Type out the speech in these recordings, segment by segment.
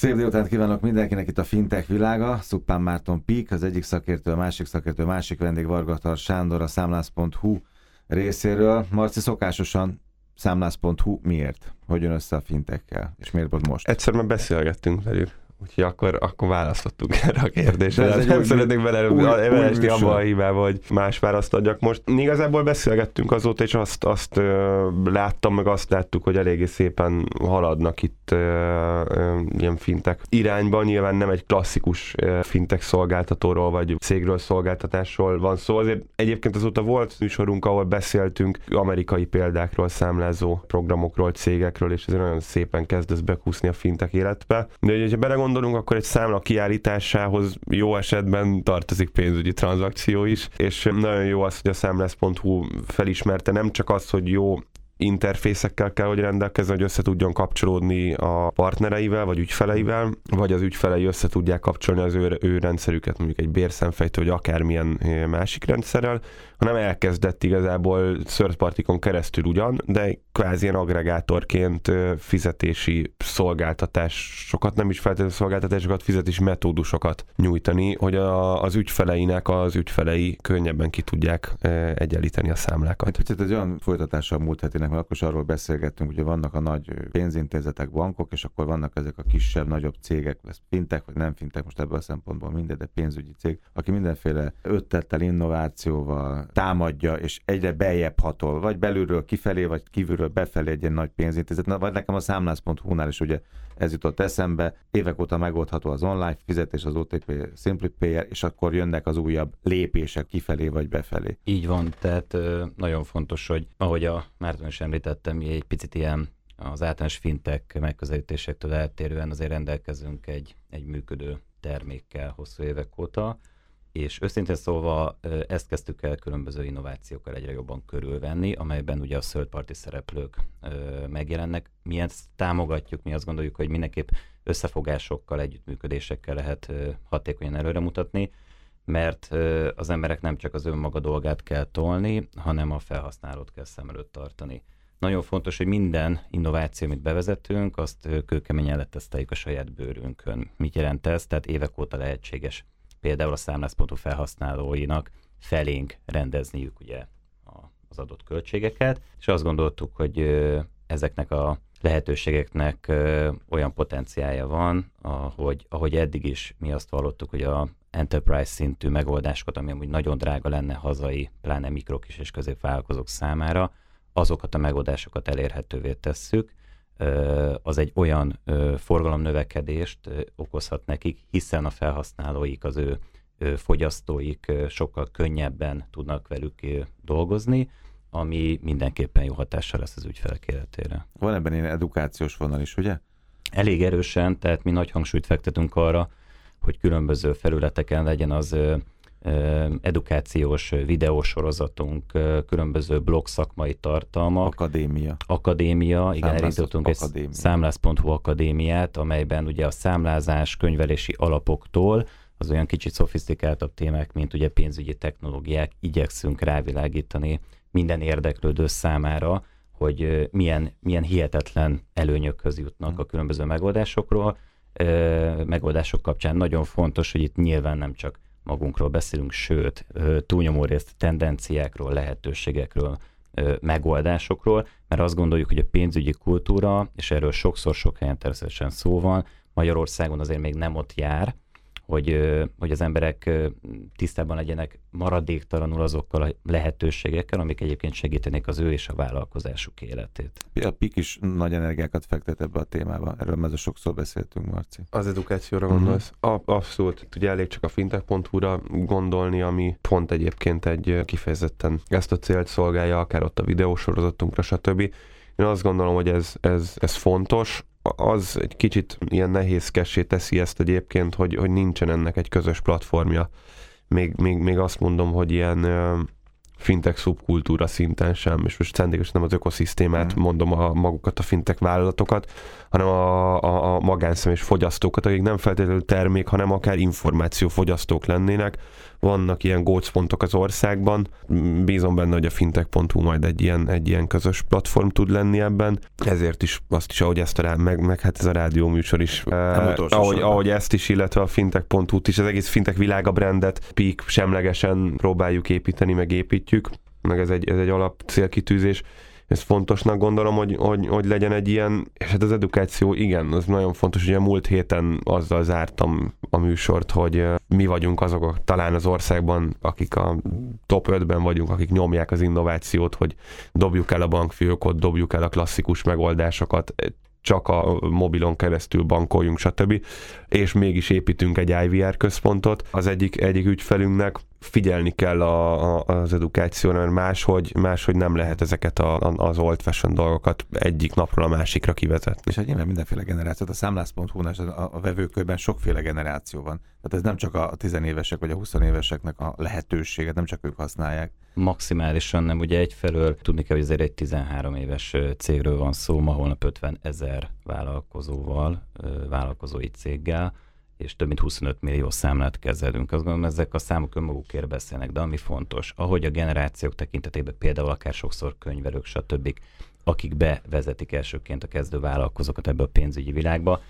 Szép délután kívánok mindenkinek itt a Fintech világa. Szupán Márton Pík, az egyik szakértő, a másik szakértő, a másik vendég Vargatar Sándor, a számlász.hu részéről. Marci, szokásosan számlász.hu miért? Hogy jön össze a fintekkel? És miért volt most? Egyszer már beszélgettünk velük. Úgyhogy akkor, akkor választottunk erre a kérdésre. Ez nem szeretnék beleesni abba a hibába, hogy más választ adjak most. Igazából beszélgettünk azóta, és azt, azt ö, láttam, meg azt láttuk, hogy eléggé szépen haladnak itt ö, ö, ilyen fintek irányban. Nyilván nem egy klasszikus fintek szolgáltatóról, vagy cégről szolgáltatásról van szó. Azért egyébként azóta volt műsorunk, ahol beszéltünk amerikai példákról, számlázó programokról, cégekről, és ez nagyon szépen kezd bekúszni a fintek életbe. De hogyha belegondolunk, gondolunk, akkor egy számla kiállításához jó esetben tartozik pénzügyi tranzakció is, és nagyon jó az, hogy a számlász.hu felismerte nem csak azt, hogy jó interfészekkel kell, hogy rendelkezzen, hogy össze tudjon kapcsolódni a partnereivel, vagy ügyfeleivel, vagy az ügyfelei össze tudják kapcsolni az ő, ő rendszerüket, mondjuk egy bérszemfejtő, vagy akármilyen másik rendszerrel, hanem elkezdett igazából third partikon keresztül ugyan, de kvázi ilyen agregátorként fizetési szolgáltatásokat, nem is feltétlenül szolgáltatásokat, fizetési metódusokat nyújtani, hogy a, az ügyfeleinek az ügyfelei könnyebben ki tudják egyenlíteni a számlákat. Hát, egy olyan folytatása a múlt hetének mert akkor is arról beszélgettünk, hogy vannak a nagy pénzintézetek, bankok, és akkor vannak ezek a kisebb, nagyobb cégek, ez fintek, vagy nem fintek, most ebből a szempontból minden, de pénzügyi cég, aki mindenféle ötlettel, innovációval támadja, és egyre beljebb hatol, vagy belülről kifelé, vagy kívülről befelé egy ilyen nagy pénzintézet. Na, vagy nekem a számlász.hu-nál is ugye ez jutott eszembe, évek óta megoldható az online fizetés, az OTP SimpliPay, és akkor jönnek az újabb lépések kifelé vagy befelé. Így van, tehát nagyon fontos, hogy ahogy a Márton is említettem, mi egy picit ilyen az általános fintek megközelítésektől eltérően azért rendelkezünk egy, egy működő termékkel hosszú évek óta, és őszintén szólva ezt kezdtük el különböző innovációkkal egyre jobban körülvenni, amelyben ugye a third party szereplők megjelennek. Mi ezt támogatjuk, mi azt gondoljuk, hogy mindenképp összefogásokkal, együttműködésekkel lehet hatékonyan előre mutatni, mert az emberek nem csak az önmaga dolgát kell tolni, hanem a felhasználót kell szem előtt tartani. Nagyon fontos, hogy minden innováció, amit bevezetünk, azt kőkeményen leteszteljük a saját bőrünkön. Mit jelent ez? Tehát évek óta lehetséges például a számlász.hu felhasználóinak felénk rendezniük ugye az adott költségeket, és azt gondoltuk, hogy ezeknek a lehetőségeknek olyan potenciája van, ahogy, ahogy eddig is mi azt vallottuk, hogy a enterprise szintű megoldásokat, ami amúgy nagyon drága lenne hazai, pláne mikrokis és középvállalkozók számára, azokat a megoldásokat elérhetővé tesszük, az egy olyan forgalomnövekedést okozhat nekik, hiszen a felhasználóik, az ő fogyasztóik sokkal könnyebben tudnak velük dolgozni, ami mindenképpen jó hatással lesz az ügyfelek életére. Van ebben ilyen edukációs vonal is, ugye? Elég erősen, tehát mi nagy hangsúlyt fektetünk arra, hogy különböző felületeken legyen az edukációs videósorozatunk, különböző blog szakmai tartalmak. Akadémia. Akadémia, igen, elindítottunk egy számlász.hu akadémiát, amelyben ugye a számlázás könyvelési alapoktól az olyan kicsit szofisztikáltabb témák, mint ugye pénzügyi technológiák, igyekszünk rávilágítani minden érdeklődő számára, hogy milyen, milyen hihetetlen előnyökhöz jutnak a különböző megoldásokról, megoldások kapcsán. Nagyon fontos, hogy itt nyilván nem csak magunkról beszélünk, sőt, túlnyomó részt tendenciákról, lehetőségekről, megoldásokról, mert azt gondoljuk, hogy a pénzügyi kultúra, és erről sokszor sok helyen természetesen szó van, Magyarországon azért még nem ott jár, hogy, hogy az emberek tisztában legyenek maradéktalanul azokkal a lehetőségekkel, amik egyébként segítenék az ő és a vállalkozásuk életét. A PIK is nagy energiákat fektet ebbe a témába, erről már sokszor beszéltünk, Marci. Az edukációra mhm. gondolsz? Uh-huh. A, abszolút. Ugye elég csak a fintech.hu-ra gondolni, ami pont egyébként egy kifejezetten ezt a célt szolgálja, akár ott a videósorozatunkra, stb. Én azt gondolom, hogy ez, ez, ez fontos, az egy kicsit ilyen nehézkessé teszi ezt egyébként, hogy, hogy nincsen ennek egy közös platformja. Még, még, még azt mondom, hogy ilyen fintech szubkultúra szinten sem, és most szándékosan nem az ökoszisztémát mm. mondom a magukat a fintech vállalatokat, hanem a, a, a magánszemélyes fogyasztókat, akik nem feltétlenül termék, hanem akár információfogyasztók lennének. Vannak ilyen gócpontok az országban, bízom benne, hogy a fintech.hu majd egy ilyen, egy ilyen közös platform tud lenni ebben, ezért is azt is, ahogy ezt a, meg, meg hát ez a rádió műsor is, eh, ahogy, ahogy ezt is, illetve a fintech.hu-t is, az egész fintech világa brandet peak semlegesen próbáljuk építeni, meg építjük, meg ez egy, ez egy alap célkitűzés. Ez fontosnak gondolom, hogy, hogy, hogy legyen egy ilyen, és hát az edukáció, igen, az nagyon fontos, a múlt héten azzal zártam a műsort, hogy mi vagyunk azok talán az országban, akik a top 5-ben vagyunk, akik nyomják az innovációt, hogy dobjuk el a bankfiókot, dobjuk el a klasszikus megoldásokat, csak a mobilon keresztül bankoljunk, stb. És mégis építünk egy IVR központot. Az egyik, egyik ügyfelünknek, figyelni kell a, a, az edukációra, mert máshogy, máshogy nem lehet ezeket a, a, az old fashion dolgokat egyik napról a másikra kivezetni. És hát nyilván mindenféle generáció, a számlász.hu-n a, a vevőkörben sokféle generáció van. Tehát ez nem csak a tizenévesek vagy a 20 éveseknek a lehetőséget, nem csak ők használják. Maximálisan nem, ugye egyfelől tudni kell, hogy azért egy 13 éves cégről van szó, ma holnap 50 ezer vállalkozóval, vállalkozói céggel, és több mint 25 millió számlát kezelünk. Azt gondolom, ezek a számok önmagukért beszélnek, de ami fontos, ahogy a generációk tekintetében például akár sokszor könyvelők, stb., akik bevezetik elsőként a kezdő vállalkozókat ebbe a pénzügyi világba,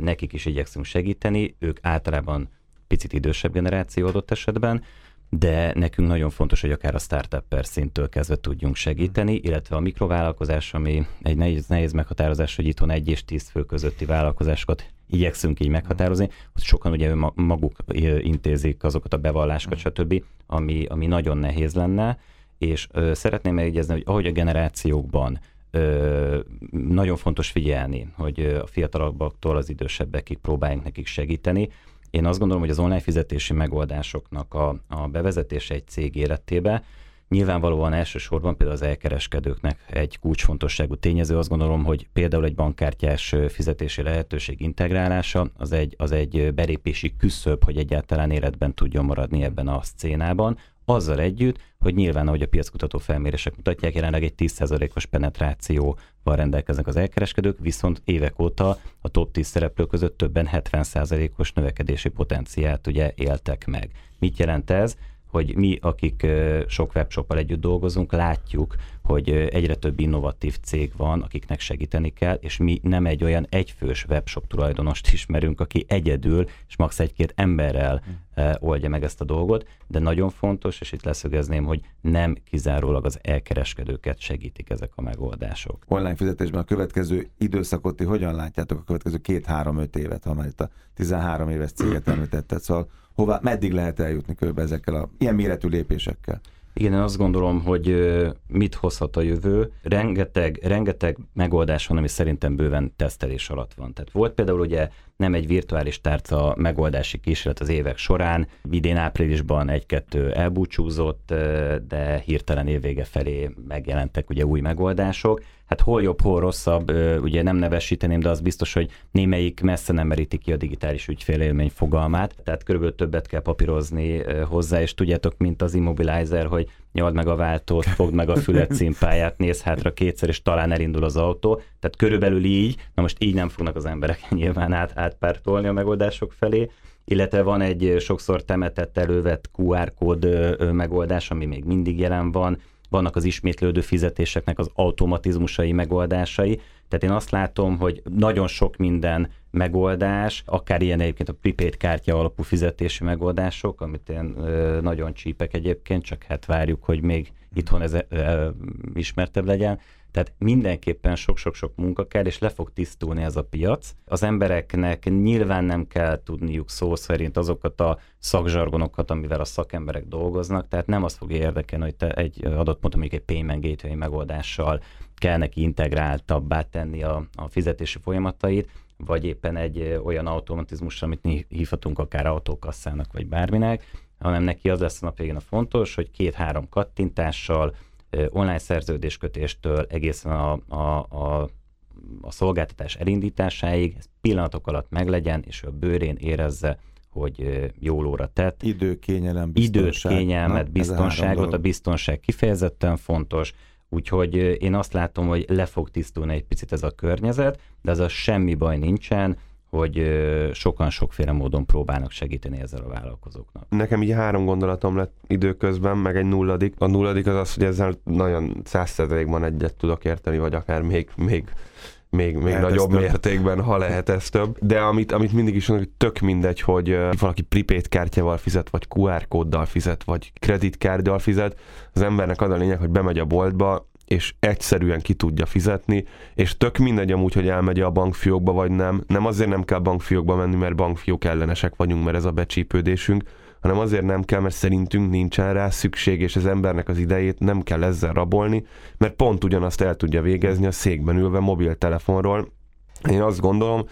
nekik is igyekszünk segíteni, ők általában picit idősebb generáció adott esetben, de nekünk nagyon fontos, hogy akár a startup szinttől kezdve tudjunk segíteni, illetve a mikrovállalkozás, ami egy nehéz, nehéz meghatározás, hogy itthon egy és tíz fő közötti vállalkozásokat igyekszünk így meghatározni, hogy sokan ugye maguk intézik azokat a bevallásokat, stb., ami, ami nagyon nehéz lenne, és ö, szeretném megjegyezni, hogy ahogy a generációkban ö, nagyon fontos figyelni, hogy a fiatalabbaktól az idősebbekig próbáljunk nekik segíteni. Én azt gondolom, hogy az online fizetési megoldásoknak a, a bevezetése egy cég életébe Nyilvánvalóan elsősorban például az elkereskedőknek egy kulcsfontosságú tényező. Azt gondolom, hogy például egy bankkártyás fizetési lehetőség integrálása az egy, az egy belépési küszöb, hogy egyáltalán életben tudjon maradni ebben a szcénában. Azzal együtt, hogy nyilván, ahogy a piackutató felmérések mutatják, jelenleg egy 10%-os penetrációval rendelkeznek az elkereskedők, viszont évek óta a top 10 szereplő között többen 70%-os növekedési potenciált ugye éltek meg. Mit jelent ez? hogy mi, akik sok webshoppal együtt dolgozunk, látjuk, hogy egyre több innovatív cég van, akiknek segíteni kell, és mi nem egy olyan egyfős webshop tulajdonost ismerünk, aki egyedül és max. egy-két emberrel mm. Oldja meg ezt a dolgot, de nagyon fontos, és itt leszögezném, hogy nem kizárólag az elkereskedőket segítik ezek a megoldások. Online fizetésben a következő időszakot ti hogyan látjátok a következő két-három-öt évet, ha már itt a 13 éves céget említetted, szóval hová, meddig lehet eljutni körbe ezekkel a ilyen méretű lépésekkel? Igen, én azt gondolom, hogy mit hozhat a jövő. Rengeteg, rengeteg megoldás van, ami szerintem bőven tesztelés alatt van. Tehát volt például ugye nem egy virtuális tárca megoldási kísérlet az évek során. Idén áprilisban egy-kettő elbúcsúzott, de hirtelen évvége felé megjelentek ugye új megoldások. Hát hol jobb, hol rosszabb, ugye nem nevesíteném, de az biztos, hogy némelyik messze nem meríti ki a digitális ügyfélélmény fogalmát, tehát körülbelül többet kell papírozni hozzá, és tudjátok, mint az immobilizer, hogy nyald meg a váltót, fogd meg a fület címpáját, néz hátra kétszer, és talán elindul az autó. Tehát körülbelül így, na most így nem fognak az emberek nyilván át, átpártolni a megoldások felé, illetve van egy sokszor temetett elővett QR kód megoldás, ami még mindig jelen van, vannak az ismétlődő fizetéseknek az automatizmusai megoldásai, tehát én azt látom, hogy nagyon sok minden megoldás, akár ilyen egyébként a prepaid kártya alapú fizetési megoldások, amit én nagyon csípek egyébként, csak hát várjuk, hogy még itthon ez ismertebb legyen. Tehát mindenképpen sok-sok-sok munka kell, és le fog tisztulni ez a piac. Az embereknek nyilván nem kell tudniuk szó szerint azokat a szakzsargonokat, amivel a szakemberek dolgoznak, tehát nem azt fogja érdekelni, hogy te egy adott mondjuk egy payment gateway megoldással kell neki integráltabbá tenni a, a fizetési folyamatait, vagy éppen egy olyan automatizmus, amit hívhatunk akár autókasszának, vagy bárminek, hanem neki az lesz a nap végén a fontos, hogy két-három kattintással, online szerződéskötéstől egészen a, a, a, a szolgáltatás elindításáig, ez pillanatok alatt meglegyen, és a bőrén érezze, hogy jólóra tett. Idő, kényelem, biztonság. Időt, kényelmet, Na, biztonságot, a, a biztonság kifejezetten fontos, úgyhogy én azt látom, hogy le fog tisztulni egy picit ez a környezet, de az a semmi baj nincsen, hogy sokan sokféle módon próbálnak segíteni ezzel a vállalkozóknak. Nekem így három gondolatom lett időközben, meg egy nulladik. A nulladik az az, hogy ezzel nagyon százszerzelékban egyet tudok érteni, vagy akár még, még még, még nagyobb mértékben, ha lehet ez több. De amit, amit mindig is mondok, hogy tök mindegy, hogy valaki prepaid kártyával fizet, vagy QR kóddal fizet, vagy kreditkártyával fizet, az embernek az a lényeg, hogy bemegy a boltba, és egyszerűen ki tudja fizetni, és tök mindegy amúgy, hogy elmegy a bankfiókba vagy nem. Nem azért nem kell bankfiókba menni, mert bankfiók ellenesek vagyunk, mert ez a becsípődésünk, hanem azért nem kell, mert szerintünk nincsen rá szükség, és az embernek az idejét nem kell ezzel rabolni, mert pont ugyanazt el tudja végezni a székben ülve mobiltelefonról. Én azt gondolom,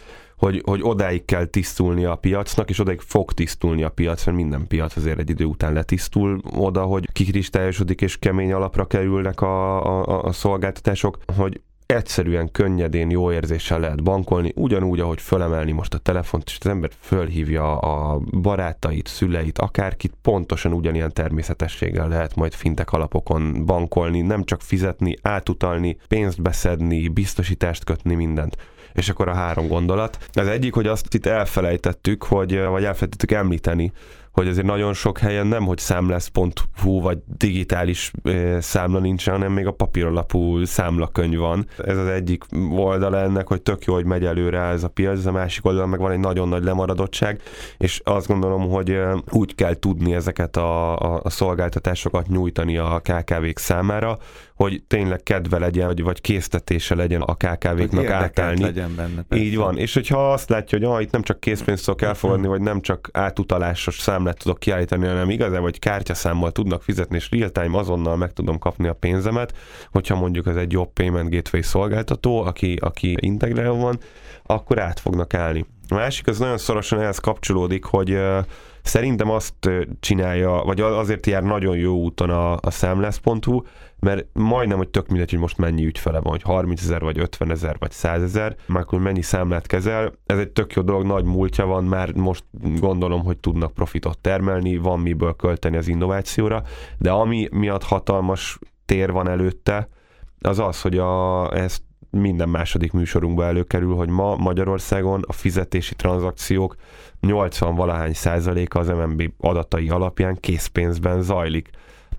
hogy, hogy odáig kell tisztulni a piacnak, és odáig fog tisztulni a piac, mert minden piac azért egy idő után letisztul oda, hogy kikristályosodik és kemény alapra kerülnek a, a, a szolgáltatások, hogy egyszerűen, könnyedén, jó érzéssel lehet bankolni, ugyanúgy, ahogy fölemelni most a telefont, és az ember fölhívja a barátait, szüleit, akárkit, pontosan ugyanilyen természetességgel lehet majd fintek alapokon bankolni, nem csak fizetni, átutalni, pénzt beszedni, biztosítást kötni, mindent és akkor a három gondolat. Az egyik, hogy azt itt elfelejtettük, hogy, vagy elfelejtettük említeni, hogy azért nagyon sok helyen nem, hogy számlász.hu vagy digitális számla nincs, hanem még a papíralapú számlakönyv van. Ez az egyik oldala ennek, hogy tök jó, hogy megy előre ez a piac, ez a másik oldalon meg van egy nagyon nagy lemaradottság, és azt gondolom, hogy úgy kell tudni ezeket a, a, a szolgáltatásokat nyújtani a KKV-k számára, hogy tényleg kedve legyen, vagy, vagy késztetése legyen a KKV-knak átállni. legyen benne. Persze. Így van. És hogyha azt látja, hogy ah, itt nem csak készpénzt tudok elfogadni, vagy nem csak átutalásos számlát tudok kiállítani, hanem igazából, hogy kártyaszámmal tudnak fizetni, és real-time azonnal meg tudom kapni a pénzemet, hogyha mondjuk ez egy jobb payment gateway szolgáltató, aki, aki integrálva van, akkor át fognak állni. A másik az nagyon szorosan ehhez kapcsolódik, hogy szerintem azt csinálja, vagy azért jár nagyon jó úton a, a számlász.hu, mert majdnem, hogy tök mindegy, hogy most mennyi ügyfele van, hogy 30 ezer, vagy 50 ezer, vagy 100 ezer, már akkor mennyi számlát kezel. Ez egy tök jó dolog, nagy múltja van, már most gondolom, hogy tudnak profitot termelni, van miből költeni az innovációra, de ami miatt hatalmas tér van előtte, az az, hogy a, ezt minden második műsorunkba előkerül, hogy ma Magyarországon a fizetési tranzakciók 80 valahány százaléka az MNB adatai alapján készpénzben zajlik.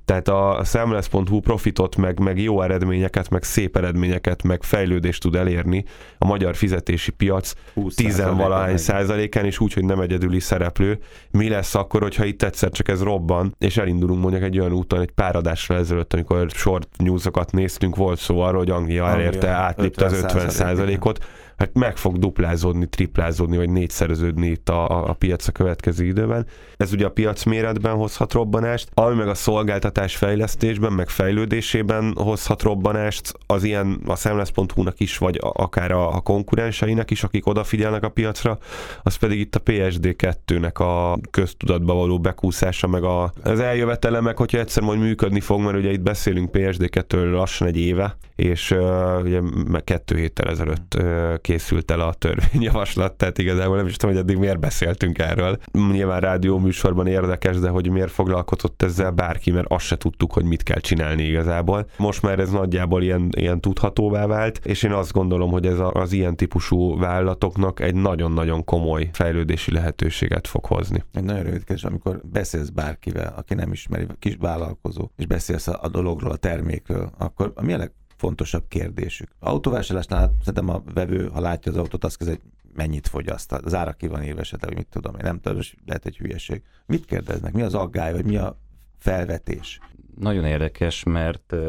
Tehát a szemlesz.hu profitot, meg, meg jó eredményeket, meg szép eredményeket, meg fejlődést tud elérni a magyar fizetési piac tizenvalahány százalékán, és úgy, hogy nem egyedüli szereplő. Mi lesz akkor, hogyha itt egyszer csak ez robban, és elindulunk mondjuk egy olyan úton, egy pár adásra ezelőtt, amikor short newsokat néztünk, volt szó arról, hogy Anglia elérte, átlépte az 50 százalékot hát meg fog duplázódni, triplázódni, vagy négyszereződni itt a, a piac a következő időben. Ez ugye a piac méretben hozhat robbanást, ami meg a szolgáltatás fejlesztésben, meg fejlődésében hozhat robbanást, az ilyen a szemlesz.hu-nak is, vagy akár a, a konkurenseinek is, akik odafigyelnek a piacra, az pedig itt a PSD2-nek a köztudatba való bekúszása, meg a, az eljövetelemek, hogyha egyszer majd működni fog, mert ugye itt beszélünk PSD2-ről lassan egy éve, és uh, ugye kettő héttel ezelőtt uh, készült el a törvényjavaslat, tehát igazából nem is tudom, hogy eddig miért beszéltünk erről. Nyilván rádió műsorban érdekes, de hogy miért foglalkozott ezzel bárki, mert azt se tudtuk, hogy mit kell csinálni igazából. Most már ez nagyjából ilyen, ilyen tudhatóvá vált, és én azt gondolom, hogy ez az ilyen típusú vállalatoknak egy nagyon-nagyon komoly fejlődési lehetőséget fog hozni. Egy nagyon rövid kérdés, amikor beszélsz bárkivel, aki nem ismeri, kis vállalkozó, és beszélsz a dologról, a termékről, akkor mi a legfontosabb kérdésük? Autóvásárlásnál szerintem a vevő, ha látja az autót, azt kezdett, mennyit fogyaszt, az ára ki van írva esetleg, hogy mit tudom én, nem tudom, lehet egy hülyeség. Mit kérdeznek, mi az aggály, vagy mi a felvetés? Nagyon érdekes, mert uh,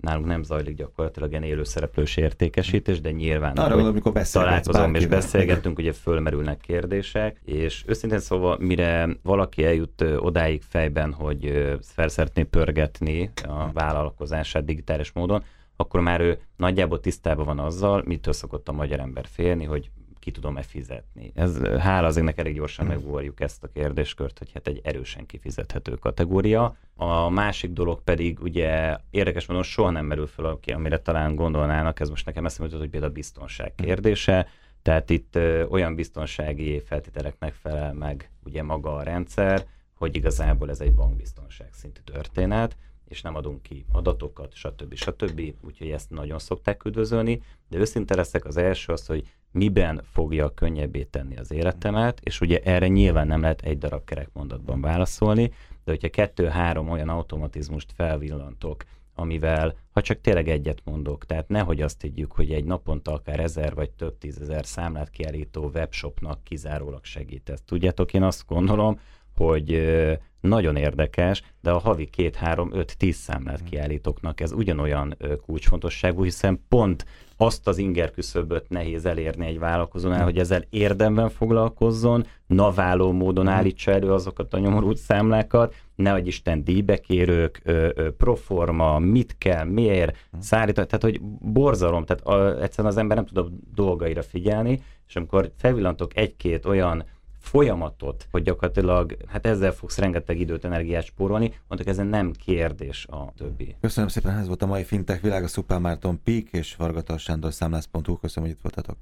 nálunk nem zajlik gyakorlatilag ilyen élőszereplős értékesítés, de nyilván Arra gondolom, amikor találkozom és beszélgetünk, ugye fölmerülnek kérdések, és őszintén szóval, mire valaki eljut odáig fejben, hogy fel szeretné pörgetni a vállalkozását digitális módon, akkor már ő nagyjából tisztában van azzal, mitől szokott a magyar ember félni, hogy ki tudom-e fizetni. Ez hála azért elég gyorsan megugorjuk ezt a kérdéskört, hogy hát egy erősen kifizethető kategória. A másik dolog pedig ugye érdekes módon soha nem merül fel, amire talán gondolnának, ez most nekem eszembe jutott, hogy például a biztonság kérdése. Tehát itt ö, olyan biztonsági feltételeknek felel meg ugye maga a rendszer, hogy igazából ez egy bankbiztonság szintű történet, és nem adunk ki adatokat, stb. stb. Úgyhogy ezt nagyon szokták üdvözölni, de őszinte leszek, az első az, hogy miben fogja könnyebbé tenni az életemet, és ugye erre nyilván nem lehet egy darab kerek mondatban válaszolni, de hogyha kettő-három olyan automatizmust felvillantok, amivel, ha csak tényleg egyet mondok, tehát nehogy azt higgyük, hogy egy naponta akár ezer vagy több tízezer számlát kiállító webshopnak kizárólag segít ezt. Tudjátok, én azt gondolom, hogy nagyon érdekes, de a havi két, három, öt, tíz számlát hmm. kiállítóknak ez ugyanolyan kulcsfontosságú, hiszen pont azt az inger küszöböt nehéz elérni egy vállalkozónál, hmm. hogy ezzel érdemben foglalkozzon, naváló módon hmm. állítsa elő azokat a nyomorult számlákat, nehogy Isten díjbekérők, proforma, mit kell, miért, szállítani, tehát hogy borzalom, tehát a, egyszerűen az ember nem tud a dolgaira figyelni, és amikor felvillantok egy-két olyan folyamatot, hogy gyakorlatilag hát ezzel fogsz rengeteg időt, energiát spórolni, mondjuk ezen nem kérdés a többi. Köszönöm szépen, ez volt a mai Fintech világ, a Szupán Márton Pík és Vargata Sándor Számlász.hu. Köszönöm, hogy itt voltatok.